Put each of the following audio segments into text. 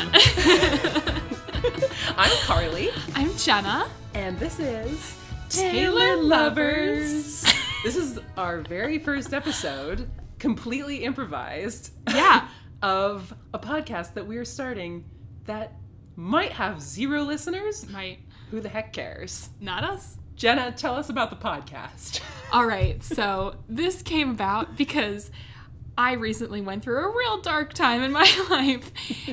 I'm Carley, I'm Jenna. and this is Taylor Lovers. this is our very first episode, completely improvised, Yeah. of a podcast that we are starting that might have zero listeners. Might Who the heck cares? not us. Jenna, tell us about the podcast. All right. So this came about because I recently went through a real dark time in my life,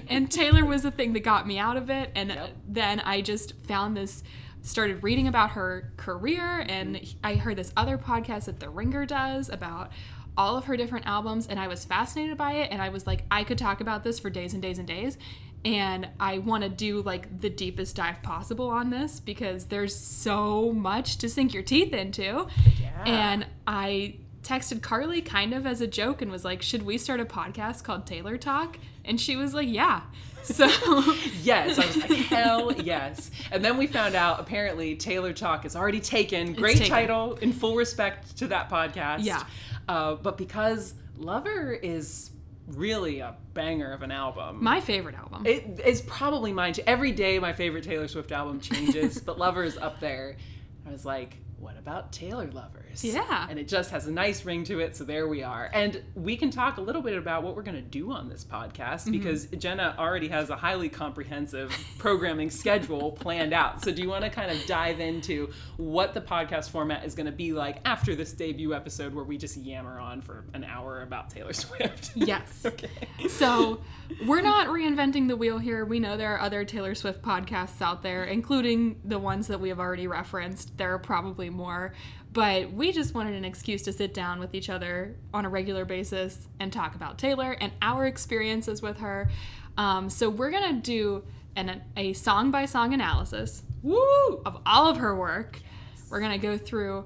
and Taylor was the thing that got me out of it. And uh, Yep. then I just found this. Started reading about her career, and mm-hmm. I heard this other podcast that The Ringer does about all of her different albums, and I was fascinated by it. And I was like, I could talk about this for days and days and days. And I want to do like the deepest dive possible on this because there's so much to sink your teeth into. Yeah. And I texted Carley kind of as a joke and was like, Should we start a podcast called Taylor Talk? And she was like, Yeah. So, Yes, I was like, hell yes. And then we found out apparently Taylor Talk is already taken. Great taken. title, in full respect to that podcast. Yeah. Uh, but because Lover is really a banger of an album. my favorite album. it is probably mine. Every day, my favorite Taylor Swift album changes, but Lover is up there. I was like, what about Taylor Lovers? Yeah. And it just has a nice ring to it, so there we are. And we can talk a little bit about what we're going to do on this podcast Mm-hmm. because Jenna already has a highly comprehensive programming schedule planned out. So, do you want to kind of dive into what the podcast format is going to be like after this debut episode where we just yammer on for an hour about Taylor Swift? Yes. okay. So, we're not reinventing the wheel here. We know there are other Taylor Swift podcasts out there, including the ones that we have already referenced. There are probably more, but we just wanted an excuse to sit down with each other on a regular basis and talk about Taylor and our experiences with her. Um, so, we're to do an, a song by song analysis Woo! of all of her work. We're going to go through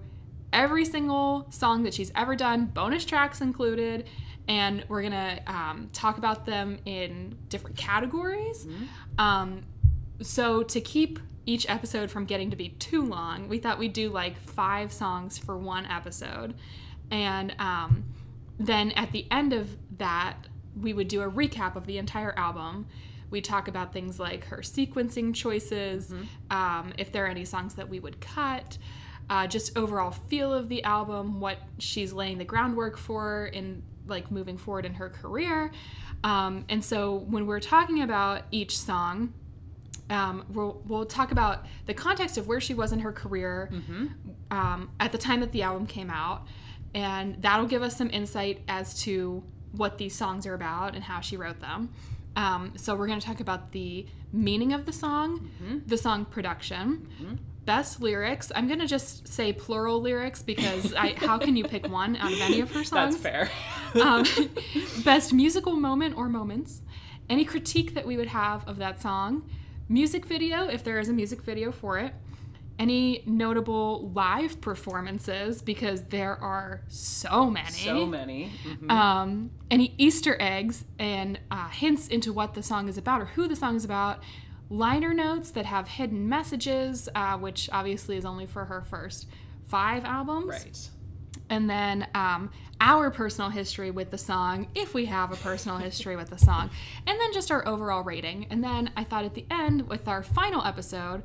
every single song that she's ever done, bonus tracks included, and we're to um, talk about them in different categories. Um, so, to keep each episode from getting to be too long, we thought we'd do like five songs for one episode. And um, then at the end of that, we would do a recap of the entire album. We talk about things like her sequencing choices, um, if there are any songs that we would cut, uh, just overall feel of the album, what she's laying the groundwork for in like moving forward in her career. Um, and so when we're talking about each song, um, we'll, we'll talk about the context of where she was in her career um, at the time that the album came out, and that'll give us some insight as to what these songs are about and how she wrote them. Um, so we're going to talk about the meaning of the song, the song production, best lyrics. I'm going to just say plural lyrics because I, how can you pick one out of any of her songs? That's fair. um, best musical moment or moments, any critique that we would have of that song, music video, if there is a music video for it, any notable live performances, because there are so many. so many. Mhm. Um, any Easter eggs and uh, hints into what the song is about or who the song is about. Liner notes that have hidden messages, uh, which obviously is only for her first five albums Right. And then um, our personal history with the song, if we have a personal history with the song, and then just our overall rating. And then I thought at the end, with our final episode,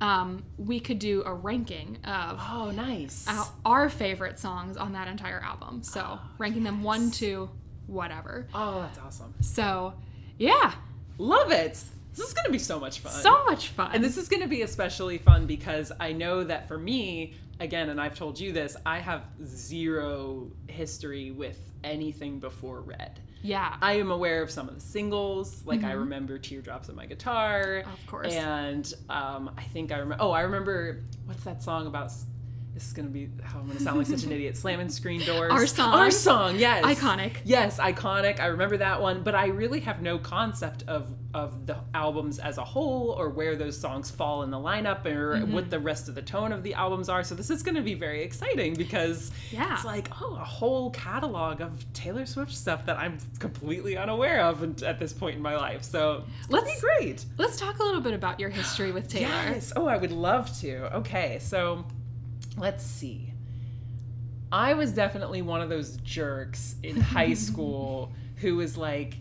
um, we could do a ranking of Oh, nice. our- our favorite songs on that entire album. So ranking them one to whatever. Oh, that's awesome. So yeah, Love it. This is going to be so much fun. so much fun. and this is going to be especially fun because I know that for me, again, and I've told you this, I have zero history with anything before Red. yeah, I am aware of some of the singles, like I remember "Teardrops on My Guitar," Of course. and um, I think I remember. Oh, I remember what's that song about? This is gonna be how I'm gonna sound like such an idiot. Slamming screen doors. Our song. Our song. Yes. Iconic. Yes, iconic. I remember that one, but I really have no concept of of the albums as a whole or where those songs fall in the lineup or Mm-hmm. what the rest of the tone of the albums are. So this is going to be very exciting because Yeah. it's like oh, a whole catalog of Taylor Swift stuff that I'm completely unaware of at this point in my life. So Let's- be great. let's talk a little bit about your history with Taylor. Yes. Oh, I would love to. Okay, so let's see. I was definitely one of those jerks in high school who was like,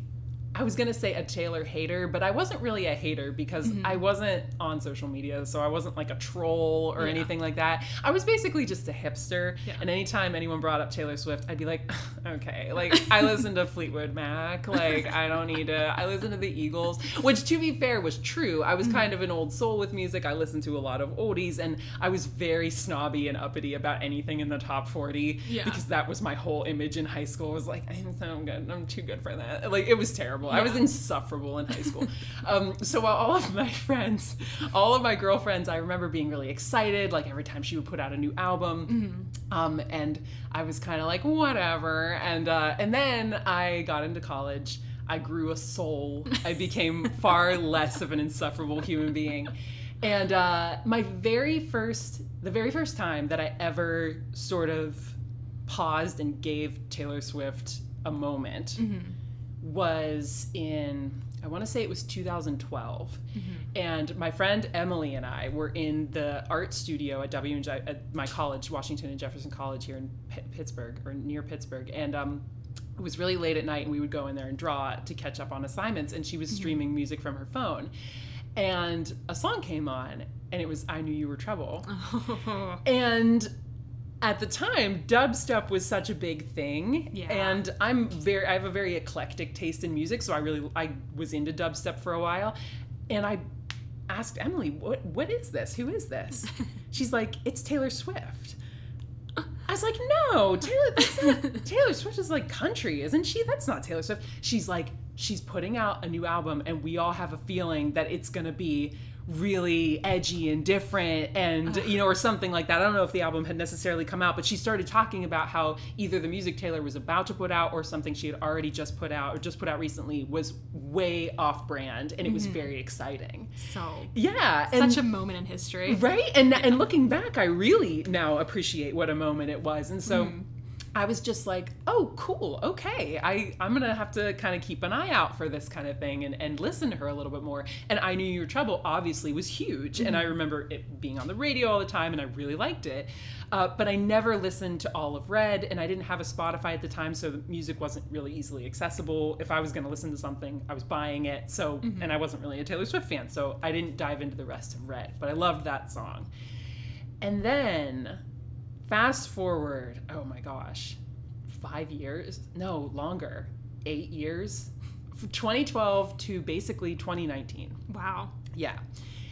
I was gonna say a Taylor hater, but I wasn't really a hater because Mm-hmm. I wasn't on social media, so I wasn't like a troll or Yeah. anything like that. I was basically just a hipster, Yeah. and anytime anyone brought up Taylor Swift, I'd be like, okay, like I listen to Fleetwood Mac, like I don't need to. I listen to the Eagles, which to be fair was true. I was Mm-hmm. kind of an old soul with music. I listened to a lot of oldies, and I was very snobby and uppity about anything in the top forty Yeah. because that was my whole image in high school. Was like I'm so good, I'm too good for that. Like it was terrible. I was insufferable in high school. um, so while all of my friends, all of my girlfriends, I remember being really excited. Like every time she would put out a new album, um, and I was kind of like whatever. And uh, and then I got into college. I grew a soul. I became far less of an insufferable human being. And uh, my very first, the very first time that I ever sort of paused and gave Taylor Swift a moment was in I want to say it was 2012, and my friend Emily and I were in the art studio at W at my college, Washington and Jefferson College here in P- Pittsburgh or near Pittsburgh, and um, it was really late at night, and we would go in there and draw to catch up on assignments, and she was streaming music from her phone, and a song came on, and it was "I Knew You Were Trouble." And at the time, dubstep was such a big thing. Yeah. And I'm very I have a very eclectic taste in music, so I really I was into dubstep for a while. And I asked Emily, "What what is this? Who is this?" She's like, "It's Taylor Swift." I was like, "No, Taylor not, Taylor Swift is like country, isn't she? That's not Taylor Swift." She's like, "She's putting out a new album and we all have a feeling that it's going to be really edgy and different and you know or something like that. I don't know if the album had necessarily come out, but she started talking about how either the music Taylor was about to put out or something she had already just put out or just put out recently was way off brand and it was very exciting. so Yeah, and such a moment in history. right and and looking back i really now appreciate what a moment it was and so Mm-hmm. I was just like oh cool okay i i'm gonna have to kind of keep an eye out for this kind of thing and and listen to her a little bit more and i knew your trouble obviously was huge and Mm-hmm. i remember it being on the radio all the time and i really liked it uh, but i never listened to all of red and i didn't have a spotify at the time so the music wasn't really easily accessible if i was going to listen to something i was buying it so Mm-hmm. and i wasn't really a taylor swift fan so i didn't dive into the rest of red but i loved that song and then fast forward, oh my gosh, five years? No, longer. Eight years? From 2012 to basically 2019. Wow. Yeah.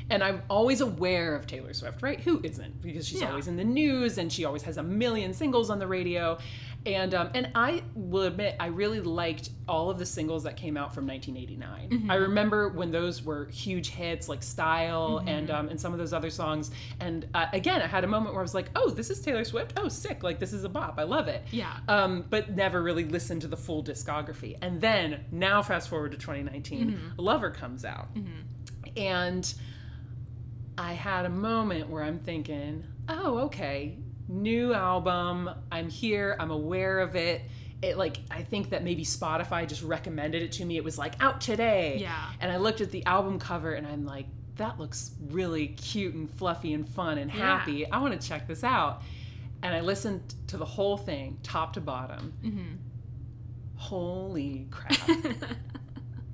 And I'm always aware of Taylor Swift, right? Who isn't? Because she's Yeah. always in the news and she always has a million singles on the radio. And um, and I will admit, I really liked all of the singles that came out from 1989. I remember when those were huge hits, like "Style" and um, and some of those other songs. And uh, again, I had a moment where I was like, "Oh, this is Taylor Swift. Oh, sick! Like this is a bop. I love it." Yeah. um, but never really listened to the full discography. And then now, fast forward to 2019, Lover comes out, and I had a moment where I'm thinking, oh, okay, new album. I'm here. I'm aware of it. It like I think that maybe Spotify just recommended it to me. It was like out today. Yeah. And I looked at the album cover and I'm like, that looks really cute and fluffy and fun and happy. I want to check this out. And I listened to the whole thing, top to bottom. Mm-hmm. Holy crap.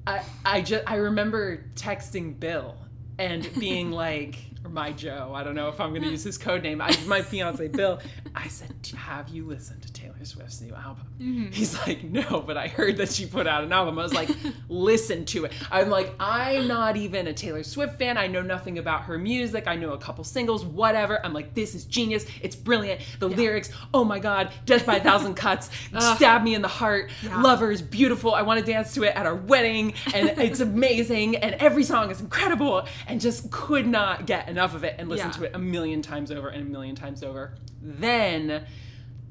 I, I just I remember texting Bill and being like, or my Joe, I don't know if I'm going to use his code name. I, my fiance Bill. I said, "Have you listened to Taylor Swift's new album?" Mm-hmm. He's like, "No, but I heard that she put out an album." I was like, "Listen to it." I'm like, I'm not even a Taylor Swift fan. I know nothing about her music. I know a couple singles, whatever. I'm like, this is genius. It's brilliant. The lyrics, oh my god, death by a thousand cuts, stab me in the heart. Yeah. Lover is beautiful. I want to dance to it at our wedding, and it's amazing. And every song is incredible, and just could not get enough of it and listen Yeah. to it a million times over and a million times over. Then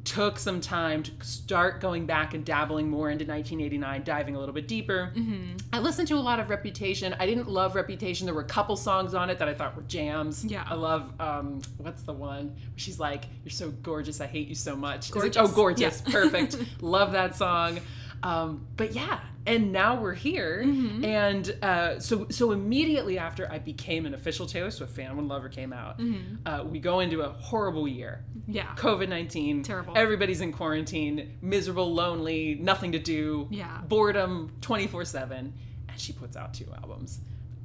took some time to start going back and dabbling more into 1989, diving a little bit deeper. Mm-hmm. I listened to a lot of Reputation. I didn't love Reputation. There were a couple songs on it that I thought were jams. Yeah. I love um, what's the one? She's like, "You're so gorgeous. I hate you so much." It- oh, gorgeous. Perfect. love that song. Um, but yeah, and now we're here, Mm-hmm. and uh, so so immediately after I became an official Taylor Swift fan, when Lover came out, Mm-hmm. uh, we go into a horrible year. Yeah. COVID 19. Terrible. Everybody's in quarantine, miserable, lonely, nothing to do. Yeah. Boredom 24 7. And she puts out two albums.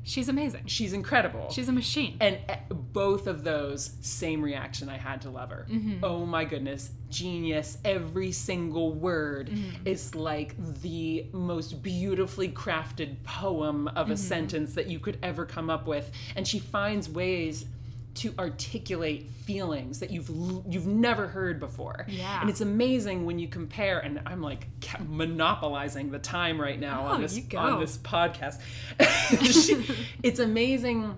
She's amazing. She's incredible. She's a machine. and uh, both of those, same reaction I had to Lover. Mm-hmm. Oh my goodness. Genius. Every single word Mm-hmm. is like the most beautifully crafted poem of Mm-hmm. a sentence that you could ever come up with. And she finds ways to articulate feelings that you've you've never heard before. Yeah. And it's amazing when you compare and I'm like monopolizing the time right now Oh, on this on this podcast. It's amazing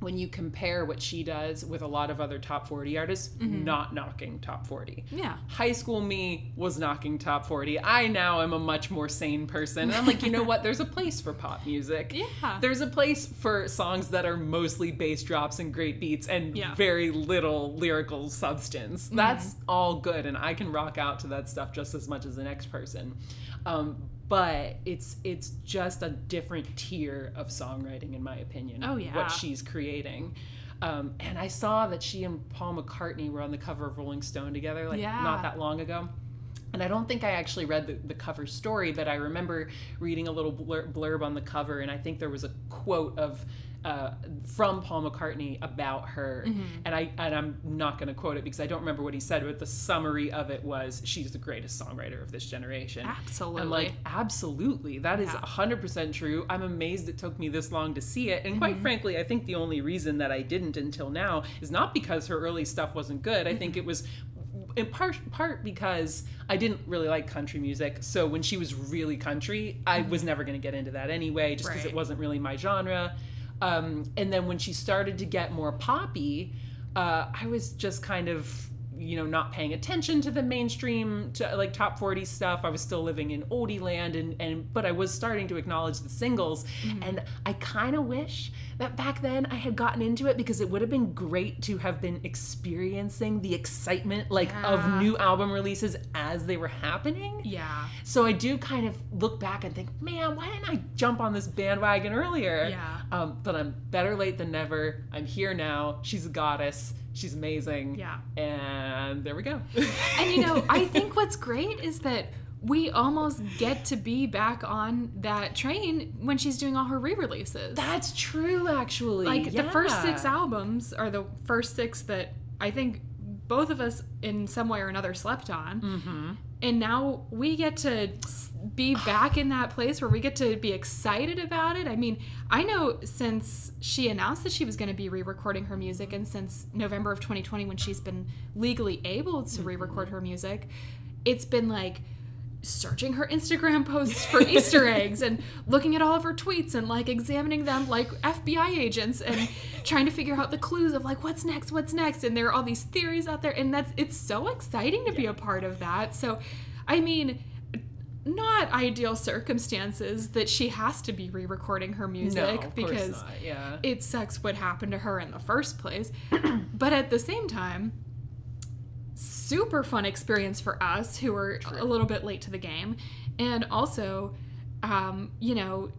when you compare what she does with a lot of other top 40 artists Mm-hmm. not knocking top 40. yeah. High school me was knocking top 40. I now am a much more sane person. And I'm like, you know what? There's a place for pop music. Yeah. There's a place for songs that are mostly bass drops and great beats and Yeah. Mm-hmm. very little lyrical substance. That's all good. And I can rock out to that stuff just as much as the next person. Um, but it's it's just a different tier of songwriting, in my opinion. Oh, yeah. What she's creating. Um, and I saw that she and Paul McCartney were on the cover of Rolling Stone together, like Yeah. not that long ago. And I don't think I actually read the, the cover story, but I remember reading a little blurb on the cover, and I think there was a quote of uh, from Paul McCartney about her, Mm-hmm. and I and I'm not going to quote it because I don't remember what he said, but the summary of it was she's the greatest songwriter of this generation. Absolutely. I'm like, absolutely, that is Yeah. 100% true. I'm amazed it took me this long to see it. And quite Mm-hmm. frankly, I think the only reason that I didn't until now is not because her early stuff wasn't good. I Mm-hmm. think it was in part part because I didn't really like country music. So when she was really country, I was never going to get into that anyway just because Mm-hmm. Right. it wasn't really my genre. Um, and then when she started to get more poppy, uh, I was just kind of you know not paying attention to the mainstream to like top 40 stuff. I was still living in oldie land and and but i was starting to acknowledge the singles. And i kind of wish that back then i had gotten into it because it would have been great to have been experiencing the excitement like of new album releases as they were happening yeah. so I do kind of look back and think, man, why didn't I jump on this bandwagon earlier? Yeah. Um, but I'm better late than never. I'm here now. She's a goddess. She's amazing. Yeah. And there we go. And you know, I think what's great is that we almost get to be back on that train when she's doing all her re-releases. That's true, actually. like the first six albums are the first six that I think both of us in some way or another slept on. Mm-hmm. And now we get to be back in that place where we get to be excited about it. I mean, I know since she announced that she was going to be re recording her music, and since November of 2020, when she's been legally able to re record her music, it's been like searching her Instagram posts for Easter eggs and looking at all of her tweets and like examining them like FBI agents and trying to figure out the clues of like what's next, what's next. And there are all these theories out there, and that's it's so exciting to be a part of that. So, I mean, not ideal circumstances that she has to be re-recording her music No, because. Yeah. it sucks what happened to her in the first place. but at the same time, super fun experience for us who are a little bit late to the game. And also, um, you know,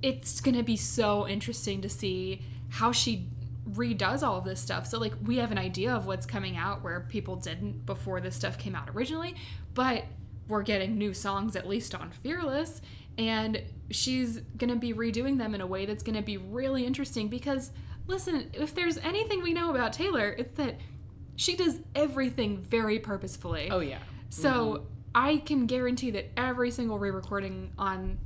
it's going to be so interesting to see how she redoes all of this stuff. So, like, we have an idea of what's coming out where people didn't before this stuff came out originally, but we're getting new songs at least on Fearless. And she's going to be redoing them in a way that's going to be really interesting because, listen, if there's anything we know about Taylor, it's that she does everything very purposefully. oh yeah. So I can guarantee that every single re-recording on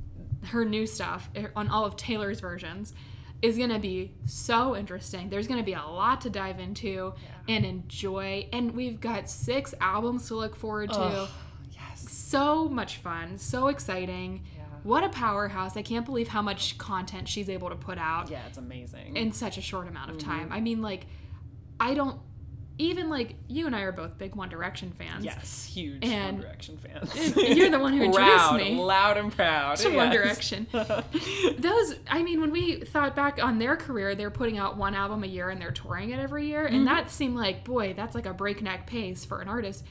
her new stuff, eh, on all of Taylor's versions, is gonna be so interesting. There's gonna be a lot to dive into and enjoy, and we've got six albums to look forward to. Ugh, yes. So much fun, so exciting. Yeah. What a powerhouse! I can't believe how much content she's able to put out Yeah, it's amazing. in such a short amount of Mm-hmm. time. I mean, like, I don't even like you and I are both big One Direction fans. yes, huge And- One Direction fans. You're the one who introduced Proud, me. Loud and proud. To One. Direction. Those, I mean, when we thought back on their career, they're putting out one album a year and they're touring it every year, Mm-hmm. and that seemed like, boy, that's like a breakneck pace for an artist.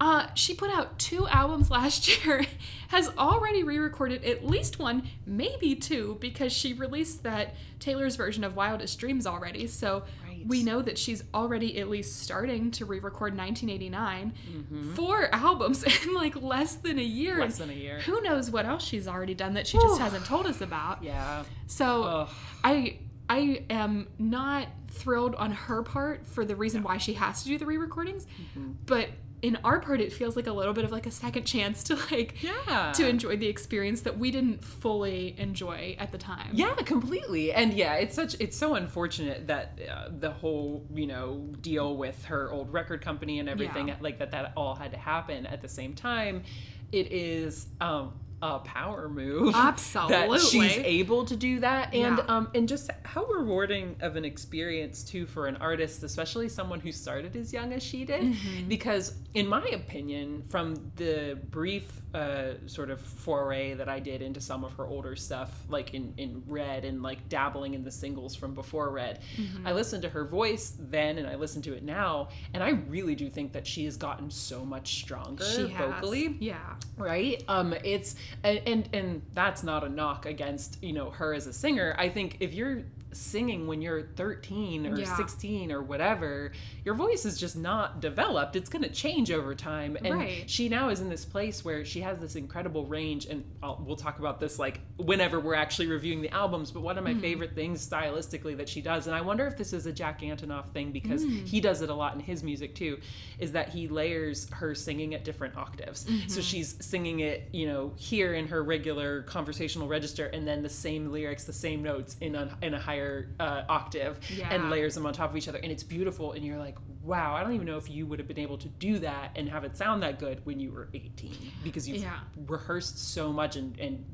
Uh, she put out two albums last year, has already re recorded at least one, maybe two, because she released that Taylor's version of Wildest Dreams already. So Right. we know that she's already at least starting to re record 1989. Four albums in like less than a year. Less than a year. Who knows what else she's already done that she just hasn't told us about. Yeah. So Ugh. I I am not thrilled on her part for the reason why she has to do the re-recordings, Mm-hmm. but in our part it feels like a little bit of like a second chance to like Yeah. to enjoy the experience that we didn't fully enjoy at the time. Yeah, completely. And yeah, it's such it's so unfortunate that uh, the whole, you know, deal with her old record company and everything Yeah. like that that all had to happen at the same time. It is um a power move. That she's able to do that and Yeah. um and just how rewarding of an experience too for an artist, especially someone who started as young as she did. Mm-hmm. Because in my opinion, from the brief uh, sort of foray that I did into some of her older stuff, like in, in Red and like dabbling in the singles from before Red, Mm-hmm. I listened to her voice then and I listen to it now, and I really do think that she has gotten so much stronger she has. vocally Yeah. right um it's and, and and that's not a knock against you know her as a singer i think if you're singing when you're 13 or Yeah. 16 or whatever your voice is just not developed it's going to change over time and Right. she now is in this place where she has this incredible range and I'll, we'll talk about this like whenever we're actually reviewing the albums but one of my Mm-hmm. favorite things stylistically that she does and i wonder if this is a jack antonoff thing because Mm. he does it a lot in his music too is that he layers her singing at different octaves Mm-hmm. so she's singing it you know here in her regular conversational register and then the same lyrics the same notes in a, in a higher uh, octave Yeah. and layers them on top of each other and it's beautiful and you're like wow i don't even know if you would have been able to do that and have it sound that good when you were 18 because you've Yeah. rehearsed so much and, and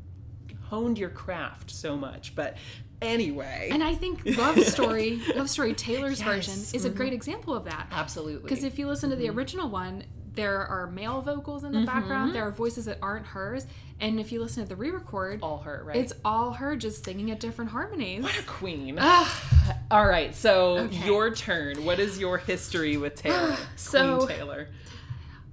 honed your craft so much but anyway And I think Love Story, Love Story Taylor's Yes. version is a great example of that. absolutely Because if you listen to the original one, there are male vocals in the mm-hmm. background. There are voices that aren't hers, and if you listen to the re-record, all her right it's all her just singing at different harmonies. What a queen. All right, so Okay. your turn. What is your history with Taylor? So- Queen Taylor.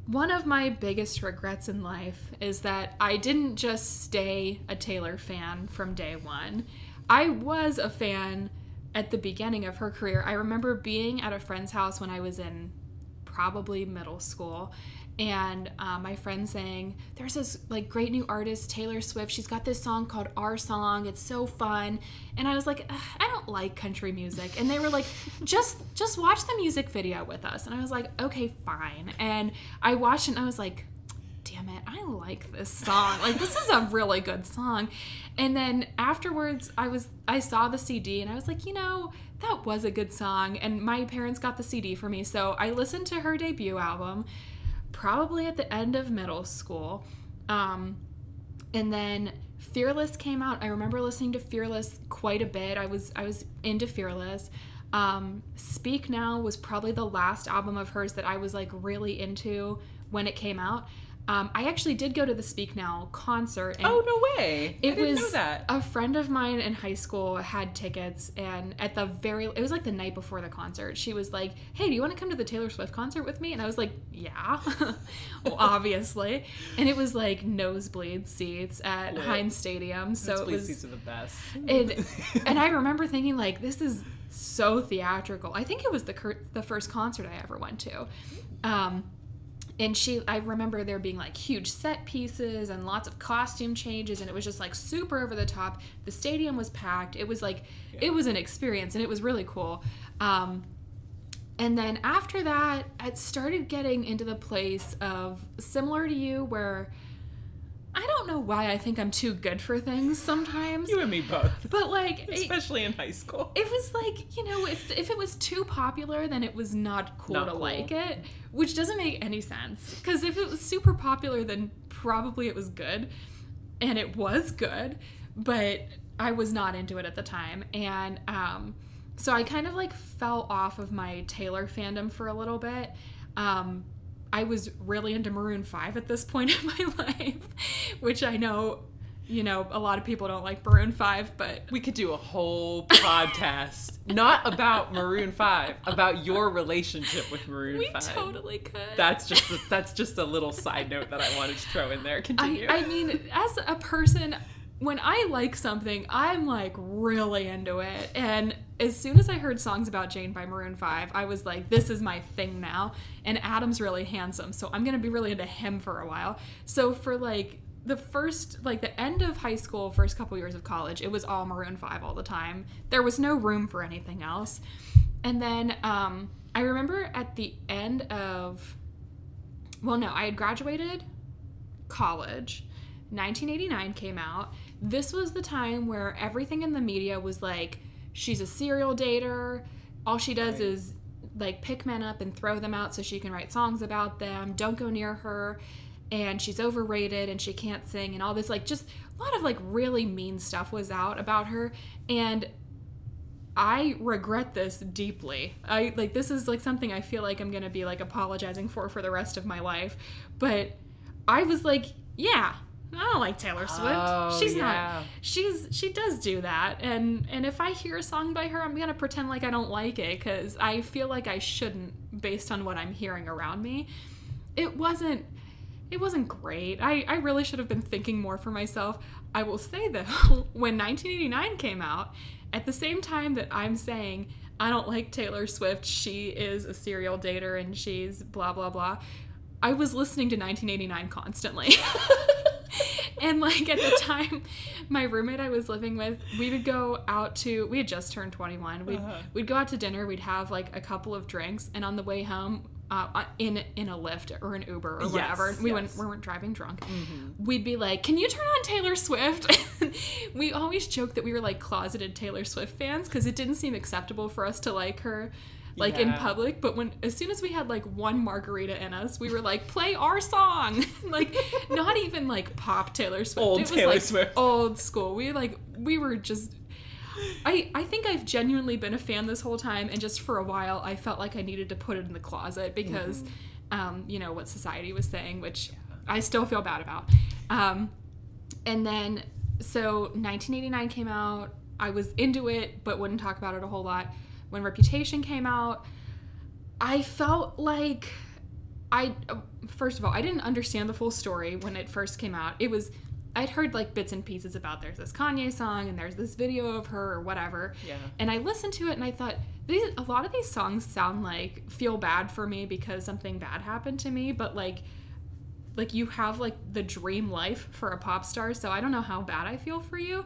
one of my biggest regrets in life is that I didn't just stay a Taylor fan from day one. I was a fan at the beginning of her career. I remember being at a friend's house when I was in probably middle school. And uh, my friend saying there's this like great new artist taylor swift. She's got this song called our song. It's so fun. And i was like i don't like country music. And they were like just just watch the music video with us. And i was like okay fine. And i watched it and i was like damn it i like this song. Like this is a really good song. And then afterwards i was i saw the cd and i was like you know that was a good song and my parents got the cd for me so i listened to her debut album probably at the end of middle school. Um, and then fearless came out. I remember listening to fearless quite a bit. I was i was into fearless. Um, speak now was probably the last album of hers that i was like really into when it came out um, i actually did go to the speak now concert and Oh no way! it I didn't was know that. a friend of mine in high school had tickets and at the very it was like the night before the concert she was like hey do you want to come to the taylor swift concert with me and i was like yeah well, obviously and it was like nosebleed seats at Lit. heinz stadium so Those it was seats are the best. and, and i remember thinking like this is so theatrical i think it was the cur- the first concert i ever went to um and she i remember there being like huge set pieces and lots of costume changes and it was just like super over the top. The stadium was packed. It was like it was an experience and it was really cool. Um and then after that it started getting into the place of similar to you where i don't know why i think i'm too good for things sometimes. You and me both, but like it, especially in high school. it was like you know if, if it was too popular then it was not cool Not to cool. like it which doesn't make any sense. Because if it was super popular then probably it was good. And it was good but i was not into it at the time. And um, so i kind of like fell off of my taylor fandom for a little bit. Um, I was really into Maroon 5 at this point in my life, which I know you know, a lot of people don't like Maroon 5, but We could do a whole podcast not about Maroon 5, about your relationship with Maroon we 5. totally could. That's just a, that's just a little side note that I wanted to throw in there. I, Continue. I mean, as a person, when I like something, I'm like really into it. And as soon as I heard songs about Jane by Maroon 5, I was like, this is my thing now. And Adam's really handsome, so I'm gonna be really into him for a while. So for like the first, like the end of high school, first couple years of college, it was all Maroon 5 all the time. There was no room for anything else. And then um, I remember at the end of, well, no, I had graduated college. 1989 came out. This was the time where everything in the media was like, she's a serial dater. All she does Right. is like pick men up and throw them out so she can write songs about them. Don't go near her. And she's overrated and she can't sing and all this. Like, just a lot of like really mean stuff was out about her. And I regret this deeply. I like this is like something I feel like I'm going to be like apologizing for for the rest of my life. But I was like, yeah, I don't like Taylor Swift. Oh, she's yeah. not she's she does do that. And and if I hear a song by her, I'm going to pretend like I don't like it cuz I feel like I shouldn't based on what I'm hearing around me. It wasn't it wasn't great. I, I really should have been thinking more for myself. I will say though, when 1989 came out, at the same time that I'm saying I don't like Taylor Swift, she is a serial dater and she's blah blah blah, I was listening to 1989 constantly. and like at the time, my roommate I was living with, we would go out to we had just turned 21. We'd Uh-huh. we'd go out to dinner, we'd have like a couple of drinks, and on the way home, uh, in in a Lyft or an Uber or Yes, whatever, we yes. went we weren't driving drunk. We'd be like, "Can you turn on Taylor Swift?" we always joked that we were like closeted Taylor Swift fans because it didn't seem acceptable for us to like her. Like in public, but when as soon as we had like one margarita in us, we were like, "Play our song!" like, not even like pop Taylor Swift. Old it was Taylor like Swift. old school. We like we were just I, I think I've genuinely been a fan this whole time, and just for a while, I felt like I needed to put it in the closet because, um, you know, what society was saying, which I still feel bad about. Um, and then, so 1989 came out. I was into it, but wouldn't talk about it a whole lot. When Reputation came out, I felt like I first of all I didn't understand the full story when it first came out. It was I'd heard like bits and pieces about there's this Kanye song and there's this video of her or whatever. Yeah. And I listened to it and I thought these a lot of these songs sound like feel bad for me because something bad happened to me, but like like you have like the dream life for a pop star, so I don't know how bad I feel for you.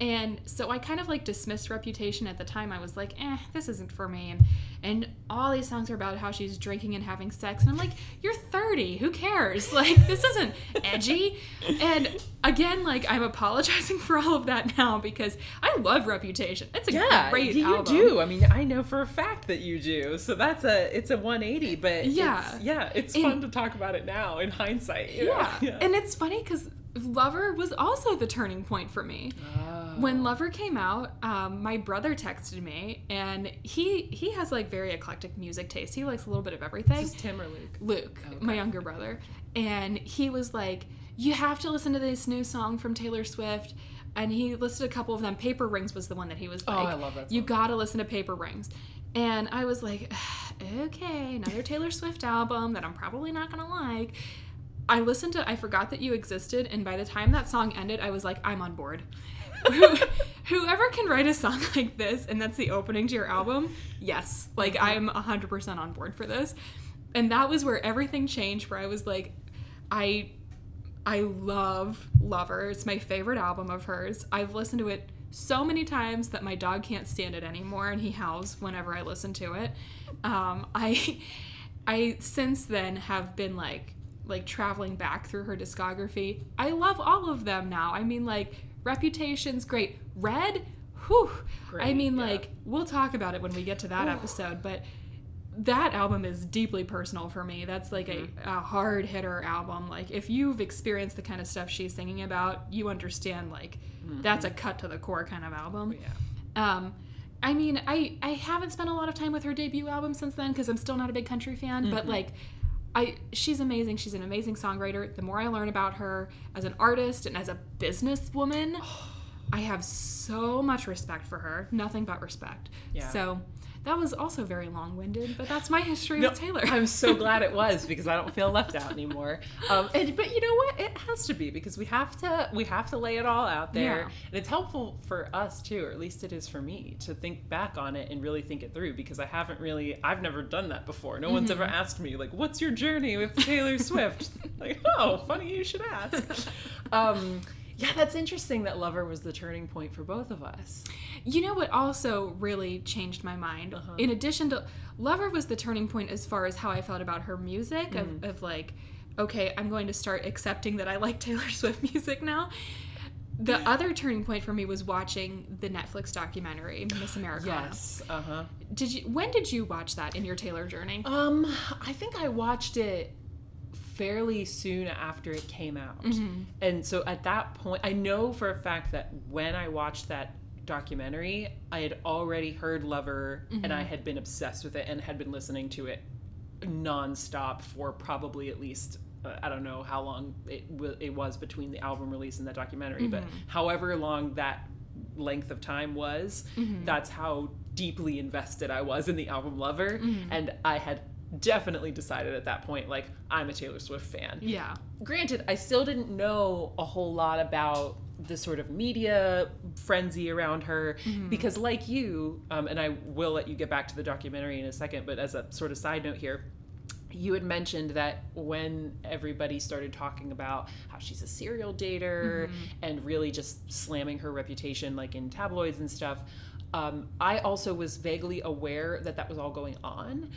And so I kind of like dismissed Reputation at the time. I was like, eh, this isn't for me. And and all these songs are about how she's drinking and having sex. And I'm like, you're 30. Who cares? Like, this isn't edgy. And again, like, I'm apologizing for all of that now because I love Reputation. It's a Yeah, great you album. do. I mean, I know for a fact that you do. So that's a it's a 180, but Yeah. it's, yeah, it's And- fun to talk about it now in hindsight. you know? Yeah. And it's funny because Lover was also the turning point for me. Oh. When Lover came out, um, my brother texted me, and he he has like very eclectic music taste. He likes a little bit of everything. Is this Tim or Luke? Luke, my younger brother, and he was like, "You have to listen to this new song from Taylor Swift." And he listed a couple of them. Paper Rings was the one that he was like, Oh, I love that You gotta listen to Paper Rings. And I was like, okay, another Taylor Swift album that I'm probably not gonna like. I listened to I Forgot That You Existed, and by the time that song ended, I was like, I'm on board. Who- Whoever can write a song like this, and that's the opening to your album, yes. Like, I'm 100% on board for this. And that was where everything changed, where I was like, I. I love Lover. It's my favorite album of hers. I've listened to it so many times that my dog can't stand it anymore, and he howls whenever I listen to it. Um, I, I since then have been like like traveling back through her discography. I love all of them now. I mean, like Reputation's great. Red, whew. I mean, yeah. like we'll talk about it when we get to that episode, but that album is deeply personal for me. That's like Mm-hmm. a, a hard hitter album. Like if you've experienced the kind of stuff she's singing about, you understand like that's a cut to the core kind of album. Mm-hmm. Yeah. Um, I mean, I I haven't spent a lot of time with her debut album since then because I'm still not a big country fan. But Mm-hmm. like, I she's amazing. She's an amazing songwriter. The more I learn about her as an artist and as a businesswoman, I have so much respect for her. Nothing but respect. Yeah. So that was also very long-winded, but that's my history No, with Taylor. I'm so glad it was because I don't feel left out anymore. Um, and but you know what? It has to be because we have to we have to lay it all out there, Yeah. and it's helpful for us too, or at least it is for me, to think back on it and really think it through because I haven't really I've never done that before. No one's ever asked me like, "What's your journey with Taylor Swift?" like, oh, funny you should ask. Um, yeah, that's interesting that Lover was the turning point for both of us. You know what also really changed my mind? Uh-huh. In addition to Lover was the turning point as far as how I felt about her music Mm-hmm. of, of like, okay, I'm going to start accepting that I like Taylor Swift music now. The other turning point for me was watching the Netflix documentary Miss Americana. Yes. Uh huh. Did you when did you watch that in your Taylor journey? Um, I think I watched it fairly soon after it came out. And so at that point, I know for a fact that when I watched that documentary, I had already heard Lover and I mm-hmm. had been obsessed with it and had been listening to it nonstop for probably at least uh, I don't know how long it, w- it was between the album release and the documentary, but mm-hmm. however long that length of time was, mm-hmm. that's how deeply invested I was in the album Lover. And I had definitely decided at that point, like, I'm a Taylor Swift fan. Yeah. Granted, I still didn't know a whole lot about the sort of media frenzy around her because, like you, um, and I will let you get back to the documentary in a second, but as a sort of side note here, you had mentioned that when everybody started talking about how she's a serial dater and really just slamming her reputation like in tabloids and stuff um, i also was vaguely aware that that was all going on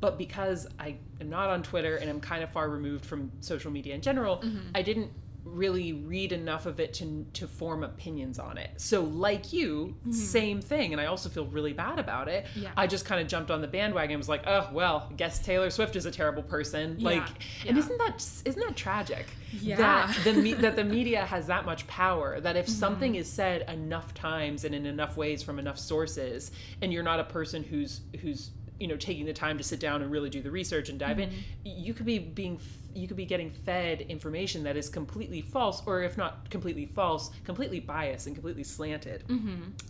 but because i am not on twitter and i'm kind of far removed from social media in general i didn't really read enough of it to to form opinions on it. So like you, same thing and I also feel really bad about it. Yeah. I just kind of jumped on the bandwagon and was like, "Oh, well, guess Taylor Swift is a terrible person." Like and isn't that isn't that tragic? Yeah. That the me- that the media has that much power that if Mm-hmm. something is said enough times and in enough ways from enough sources and you're not a person who's who's you know taking the time to sit down and really do the research and dive in Mm-hmm. you could be being you could be getting fed information that is completely false or if not completely false completely biased and completely slanted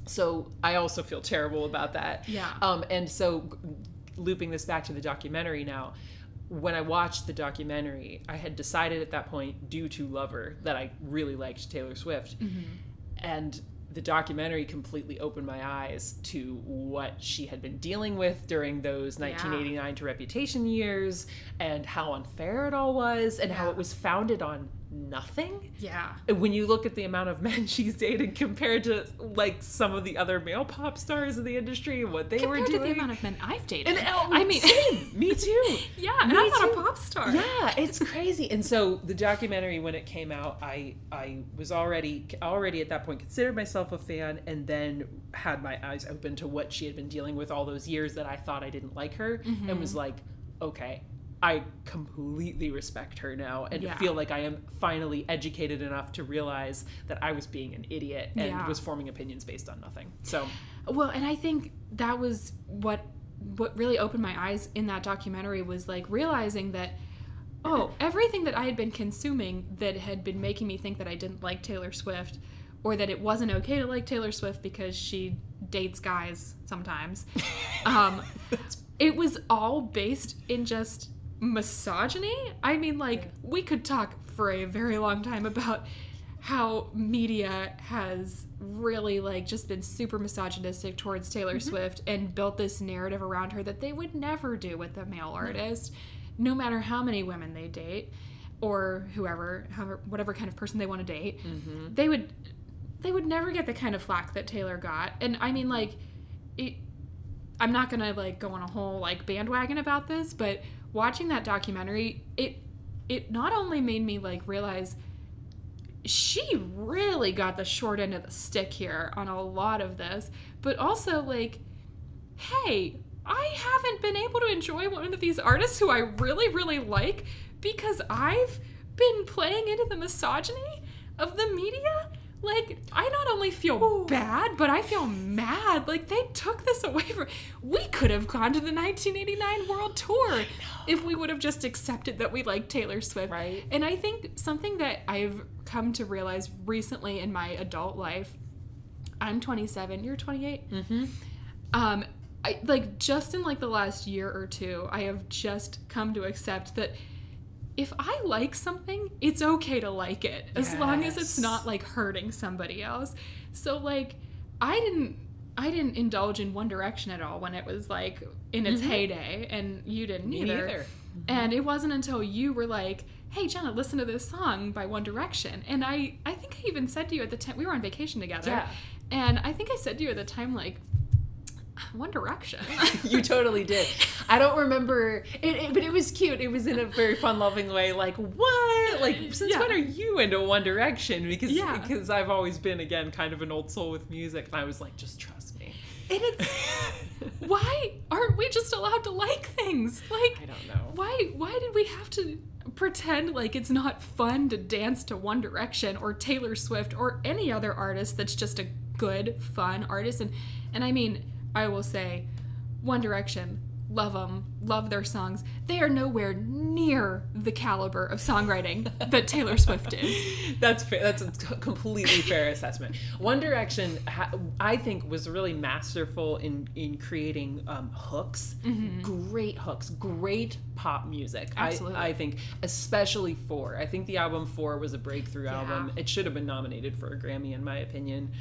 so i also feel terrible about that Mm-hmm. Yeah. um, and so looping this back to the documentary now when i watched the documentary i had decided at that point due to lover that i really liked taylor swift Mm-hmm. and the documentary completely opened my eyes to what she had been dealing with during those 1989 to reputation years and how unfair it all was and how it was founded on nothing Yeah. and when you look at the amount of men she's dated compared to like some of the other male pop stars in the industry and what they were doing. Compared to the amount of men I've dated. and oh, I mean, same. me too yeah, and I'm not a pop star. yeah, it's crazy. And so the documentary, when it came out, I I was already already at that point considered myself a fan, and then had my eyes open to what she had been dealing with all those years that I thought I didn't like her, and was mm-hmm. like, okay. I completely respect her now and Yeah. feel like I am finally educated enough to realize that I was being an idiot and Yeah. was forming opinions based on nothing. So, Well, and I think that was what what really opened my eyes in that documentary was like realizing that oh, everything that I had been consuming that had been making me think that I didn't like Taylor Swift or that it wasn't okay to like Taylor Swift because she dates guys sometimes. um, it was all based in just misogyny. I mean, like, we could talk for a very long time about how media has really like just been super misogynistic towards Taylor mm-hmm. Swift and built this narrative around her that they would never do with a male artist, no matter how many women they date or whoever, however, whatever kind of person they want to date. Mm-hmm. They would they would never get the kind of flack that Taylor got. And I mean like it I'm not gonna like go on a whole like bandwagon about this, but watching that documentary, it it not only made me like realize she really got the short end of the stick here on a lot of this, but also like, hey, I haven't been able to enjoy one of these artists who I really, really like because I've been playing into the misogyny of the media. Like I not only feel bad, but I feel mad. Like they took this away from we could have gone to the 1989 world tour if we would have just accepted that we like Taylor Swift. Right. And I think something that I've come to realize recently in my adult life, I'm 27, you're 28. Mm-hmm. Um, I like just in like the last year or two, I have just come to accept that if I like something, it's okay to like it as long as it's not like hurting somebody else. So like I didn't I didn't indulge in One Direction at all when it was like in its mm-hmm. heyday and you didn't Me either. neither. Mm-hmm. And it wasn't until you were like, "Hey Jenna, listen to this song by One Direction." And I I think I even said to you at the time we were on vacation together. Yeah. And I think I said to you at the time like One Direction. you totally did. I don't remember it, it- but it was cute. It was in a very fun, loving way. Like what? Like since Yeah. when are you into One Direction? Because Yeah. because I've always been again kind of an old soul with music, and I was like, just trust me. And it's why aren't we just allowed to like things? Like I don't know. why why did we have to pretend like it's not fun to dance to One Direction or Taylor Swift or any other artist that's just a good fun artist and and I mean I will say One Direction love them love their songs they are nowhere near the caliber of songwriting that Taylor Swift is That's fair. That's a completely fair assessment. One Direction, I think, was really masterful in in creating um, hooks, great hooks, great pop music. Absolutely. I, I think, especially Four. I think the album Four was a breakthrough album. It should have been nominated for a Grammy, in my opinion.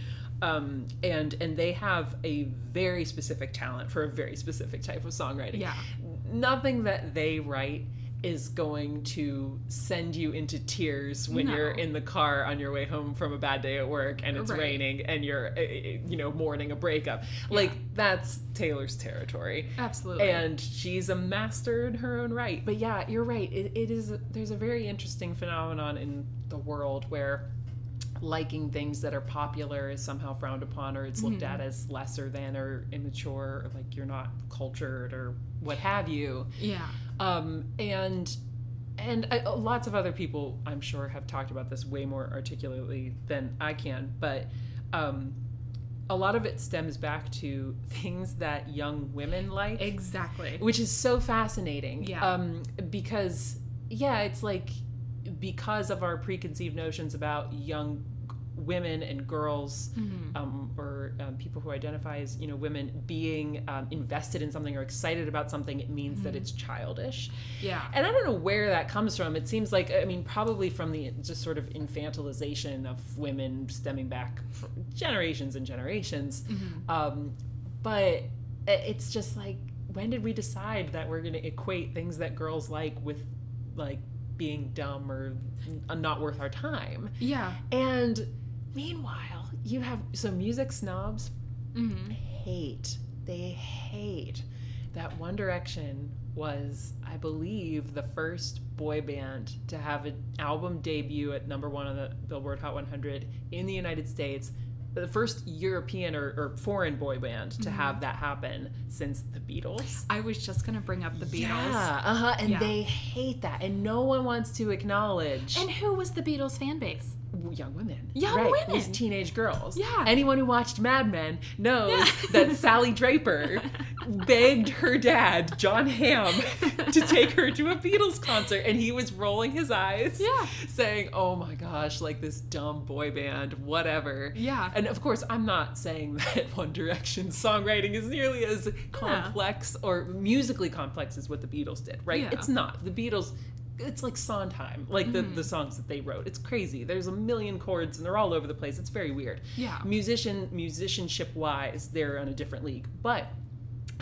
Um, and and they have a very specific talent for a very specific type of songwriting. Yeah. Nothing that they write is going to send you into tears when No. you're in the car on your way home from a bad day at work and it's Right. raining and you're uh, uh, you know mourning a breakup like that's taylor's territory absolutely and she's a master in her own right but yeah you're right it, it is there's a very interesting phenomenon in the world where liking things that are popular is somehow frowned upon or it's looked Mm-hmm. at as lesser than or immature or like you're not cultured or what have you yeah um, and and I, lots of other people I'm sure have talked about this way more articulately than I can, but um, a lot of it stems back to things that young women like, exactly which is so fascinating. Yeah. Um, because yeah, it's like because of our preconceived notions about young women and girls Mm-hmm. um, or um, people who identify as you know women being um, invested in something or excited about something it means that it's childish. Yeah. And i don't know where that comes from. It seems like i mean probably from the just sort of infantilization of women stemming back for generations and generations. Um, but it's just like when did we decide that we're going to equate things that girls like with like being dumb or not worth our time yeah and meanwhile, you have so music snobs mm-hmm. hate, they hate that One Direction was, I believe, the first boy band to have an album debut at number one on the Billboard Hot 100 in the United States. The first European or, or foreign boy band to have that happen since the Beatles. I was just gonna bring up the Beatles. Yeah, uh huh. And Yeah. they hate that, and no one wants to acknowledge And who was the Beatles fan base? Young women. Young right, women. These teenage girls. Yeah. Anyone who watched Mad Men knows Yeah. that Sally Draper begged her dad, Jon Hamm, to take her to a Beatles concert, and he was rolling his eyes, Yeah. saying, "Oh my gosh, like this dumb boy band, whatever." Yeah. And of course, I'm not saying that One Direction's songwriting is nearly as complex or musically complex as what the Beatles did, right? Yeah. It's not. The Beatles it's like Sondheim, like the, the mm. songs that they wrote. It's crazy. There's a million chords and they're all over the place. It's very weird. Yeah. Musician musicianship wise, they're on a different league. But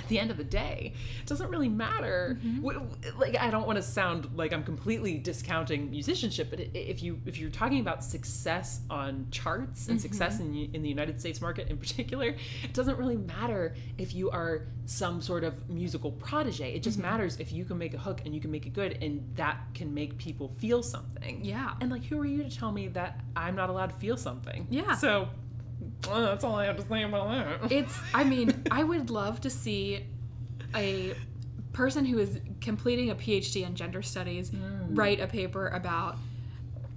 at the end of the day, it doesn't really matter. Mm-hmm. W- Like I don't want to sound like I'm completely discounting musicianship, but if you if you're talking about success on charts and mm-hmm. success in in the United States market in particular, it doesn't really matter if you are some sort of musical protege. It just mm-hmm. matters if you can make a hook and you can make it good, and that can make people feel something. Yeah. And like, who are you to tell me that I'm not allowed to feel something? Yeah. So. Well, that's all I have to say about that. It's I mean, I would love to see a person who is completing a PhD in gender studies mm. write a paper about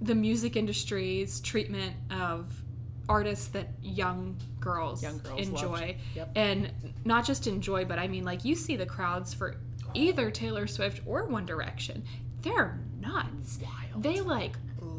the music industry's treatment of artists that young girls, Young girls enjoy. Yep. And not just enjoy, but I mean, like, you see the crowds for either Taylor Swift or One Direction. They're nuts. Wild. They like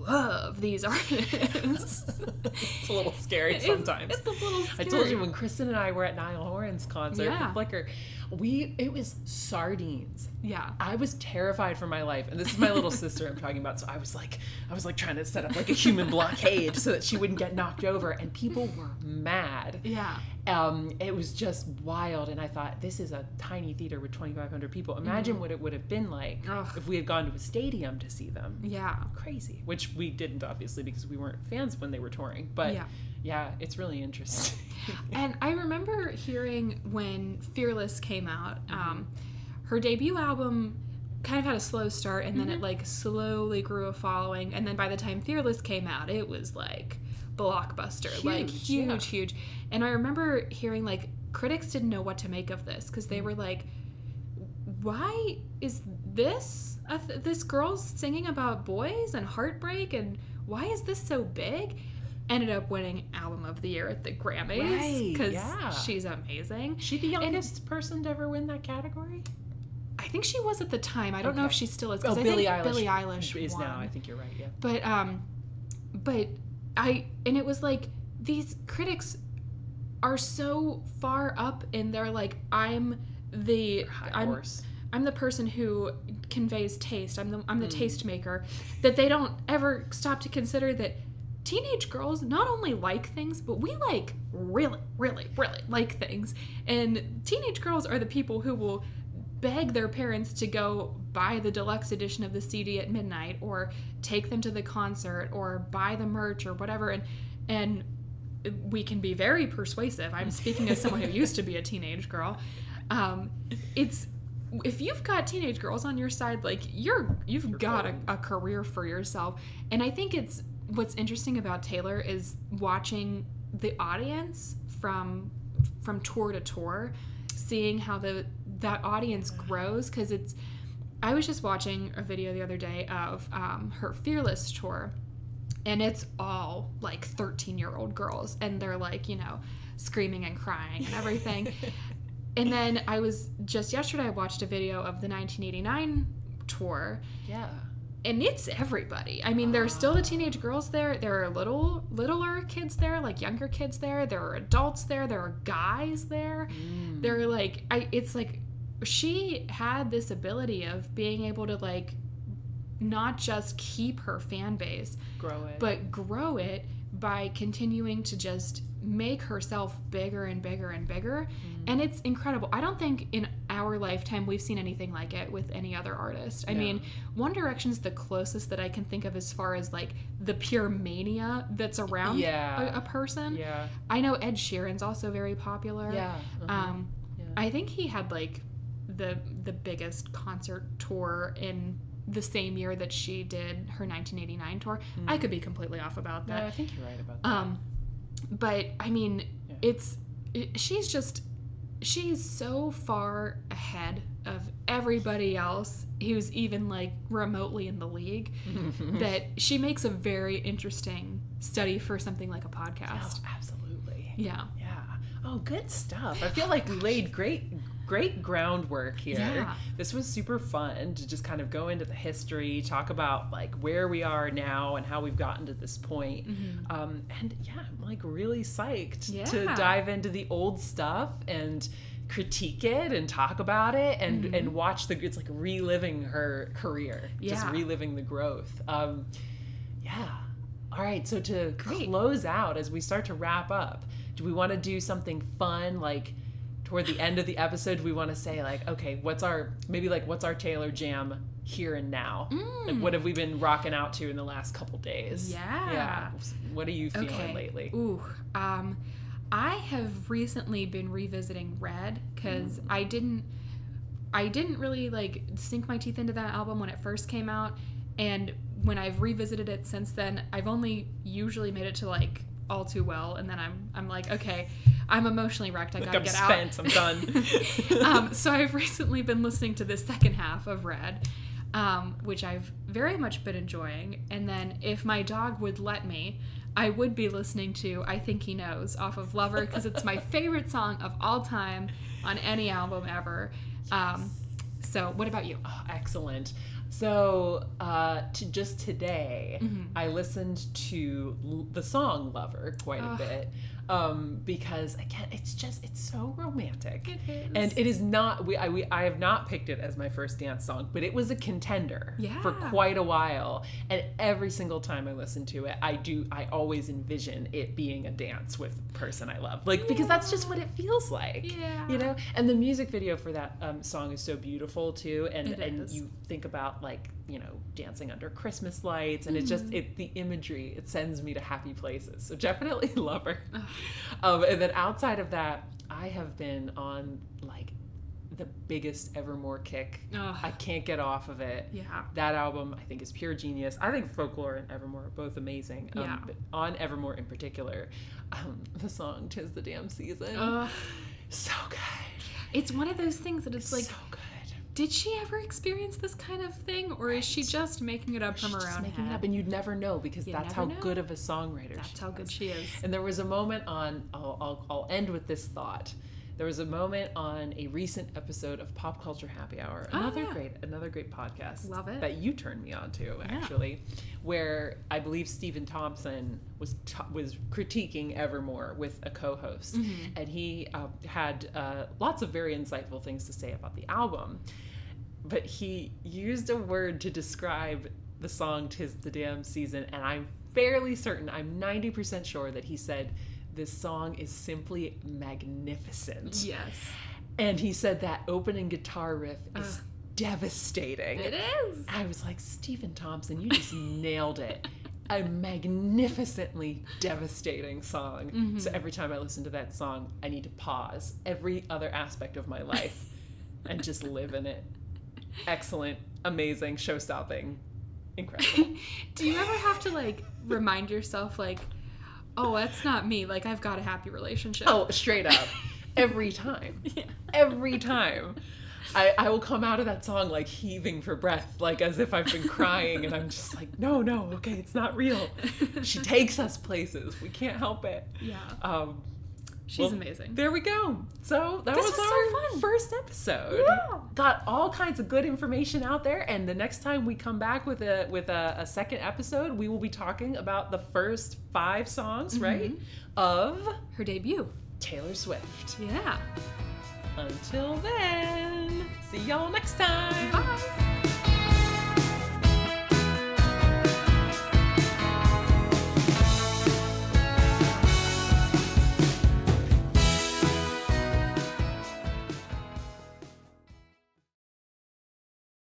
love these artists. it's a little scary sometimes. It's, a little scary. I told you when Kristen and I were at Niall Horan's concert Yeah. for Flicker, we it was sardines. Yeah. I was terrified for my life, and this is my little sister I'm talking about. So I was like, I was like trying to set up like a human blockade so that she wouldn't get knocked over, and people were mad. Yeah. Um, it was just wild, and I thought this is a tiny theater with 2,500 people. Imagine what it would have been like Ugh. if we had gone to a stadium to see them. Yeah. Crazy, which we didn't obviously because we weren't fans when they were touring. But Yeah. yeah, it's really interesting. And I remember hearing when Fearless came out, Mm-hmm. um, her debut album kind of had a slow start and then Mm-hmm. it like slowly grew a following. And then by the time Fearless came out, it was like blockbuster, like Huge, huge, yeah. huge. And I remember hearing like critics didn't know what to make of this because Mm-hmm. they were like, why is this th- this girl's singing about boys and heartbreak and why is this so big ended up winning album of the year at the grammys Right, because yeah. she's amazing she the youngest person to ever win that category? i think she was at the time i don't know if she still is Oh, I Billie think Eilish. billie eilish is won. now. I think you're right. Yeah. but um but i and it was like these critics are so far up in their like i'm the High I'm, horse. I'm the person who conveys taste. I'm the I'm the Hmm. taste maker. That they don't ever stop to consider that teenage girls not only like things, but we like really, really, really like things. And teenage girls are the people who will beg their parents to go buy the deluxe edition of the CD at midnight or take them to the concert or buy the merch or whatever and and we can be very persuasive. I'm speaking as someone who used to be a teenage girl. Um, it's if you've got teenage girls on your side, like you're you've got a, a career for yourself. And I think it's what's interesting about Taylor is watching the audience from from tour to tour, seeing how the that audience grows because it's. I was just watching a video the other day of um, her Fearless tour, and it's all like 13 year old girls and they're like you know screaming and crying and everything and then i was just yesterday i watched a video of the 1989 tour Yeah. and it's everybody i mean there are still the teenage girls there there are little littler kids there like younger kids there there are adults there there are guys there Mm. they're like I it's like she had this ability of being able to like not just keep her fan base Grow it. but grow it by continuing to just make herself bigger and bigger and bigger and it's incredible i don't think in our lifetime we've seen anything like it with any other artist i No. mean one direction's the closest that i can think of as far as like the pure mania that's around Yeah. a, a person yeah. i know ed sheeran's also very popular Yeah. uh-huh. um, Yeah. I think he had like the the biggest concert tour in the same year that she did her 1989 tour. I could be completely off about No, that. I think you're right about that. Um, but I mean, Yeah. it's it, she's just she's so far ahead of everybody else who's even like remotely in the league that she makes a very interesting study for something like a Oh, podcast. absolutely. Yeah. Yeah. Oh, good stuff. I feel oh, like we laid great great groundwork here. Yeah. This was super fun to just kind of go into the history, talk about like where we are now and how we've gotten to this point. Um, and yeah, I'm like really psyched to Mm-hmm. Dive into the old stuff and critique it and talk about it and and watch the it's like reliving her career just Mm-hmm. Reliving the growth um yeah all right so to Great. close out as we start to wrap up do we want to do something fun like toward the end of the episode we want to say like okay what's our maybe like what's our taylor jam here and now like what have we been rocking out to in the last couple days Mm. Yeah. yeah what are you feeling lately Ooh, um, I have recently been revisiting Red because Mm. I didn't, I didn't really like sink my teeth into that album when it first came out, and when I've revisited it since then, I've only usually made it to like all too well, and then I'm I'm like, okay, I'm emotionally wrecked. I like gotta i'm get spent out. i'm done um, so I've recently been listening to the second half of Red. um, which I've very much been enjoying. And then, if my dog would let me, I would be listening to I Think He Knows off of Lover because it's my favorite song of all time on any album ever. Um, so, what about you? Oh, excellent. So, uh, to just today, I listened to l- the song "Lover" quite a bit um, because again, it's just it's so romantic, It is. and it is not. We I, we I have not picked it as my first dance song, but it was a contender for quite a while. And every single time I listen to it, I do. I always envision it being a dance with the person I love, like because that's just what it feels like. Yeah. You know, and the music video for that um, song is so beautiful too, and It and is. you think about like you know dancing under Christmas lights, and it's just Mm-hmm. it the imagery it sends me to happy places. So definitely Lover. Um, and then outside of that, I have been on like the biggest Evermore kick. Ugh. I can't get off of it. yeah. That album, I think, is pure genius. I think Folklore and Evermore are both amazing. Um, Yeah. But on Evermore in particular, um, the song "Tis the Damn Season," Ugh. so good. It's one of those things that it's like, so good. Did she ever experience this kind of thing, or is she just making it up from her own making head? it up, and you'd never know because You that's how know. good of a songwriter. That's how good she is. And there was a moment on, I'll, I'll, I'll end with this thought. There was a moment on a recent episode of Pop Culture Happy Hour, Oh, another yeah. great, another great podcast. Love it. That you turned me on to, Yeah. actually, where I believe Stephen Thompson was t- was critiquing Evermore with a co-host, Mm-hmm. and he uh, had uh, lots of very insightful things to say about the album but he used a word to describe the song "Tis the Damn Season," and I'm fairly certain, I'm 90% sure that he said this song is simply magnificent. Yes. And he said that opening guitar riff is Ugh. devastating. It is. I was like, Stephen Thompson, you just nailed it. A magnificently devastating song. Mm-hmm. So every time I listen to that song, I need to pause every other aspect of my life and just live in it. Excellent, amazing, show stopping, incredible. Do you ever have to like remind yourself like, oh, that's not me. Like I've got a happy relationship. Oh, straight up. Every time. Yeah. Every time. I, I will come out of that song like heaving for breath, like as if I've been crying, and I'm just like, no, no, okay, it's not real. She takes us places. We can't help it. Yeah. Um, She's well, amazing. There we go. So that This was, was so our fun. first episode. Yeah. Got all kinds of good information out there, and the next time we come back with a with a, a second episode, we will be talking about the first five songs, Mm-hmm. right, of Her debut. Taylor Swift. Yeah. Until then, see y'all next time. Bye.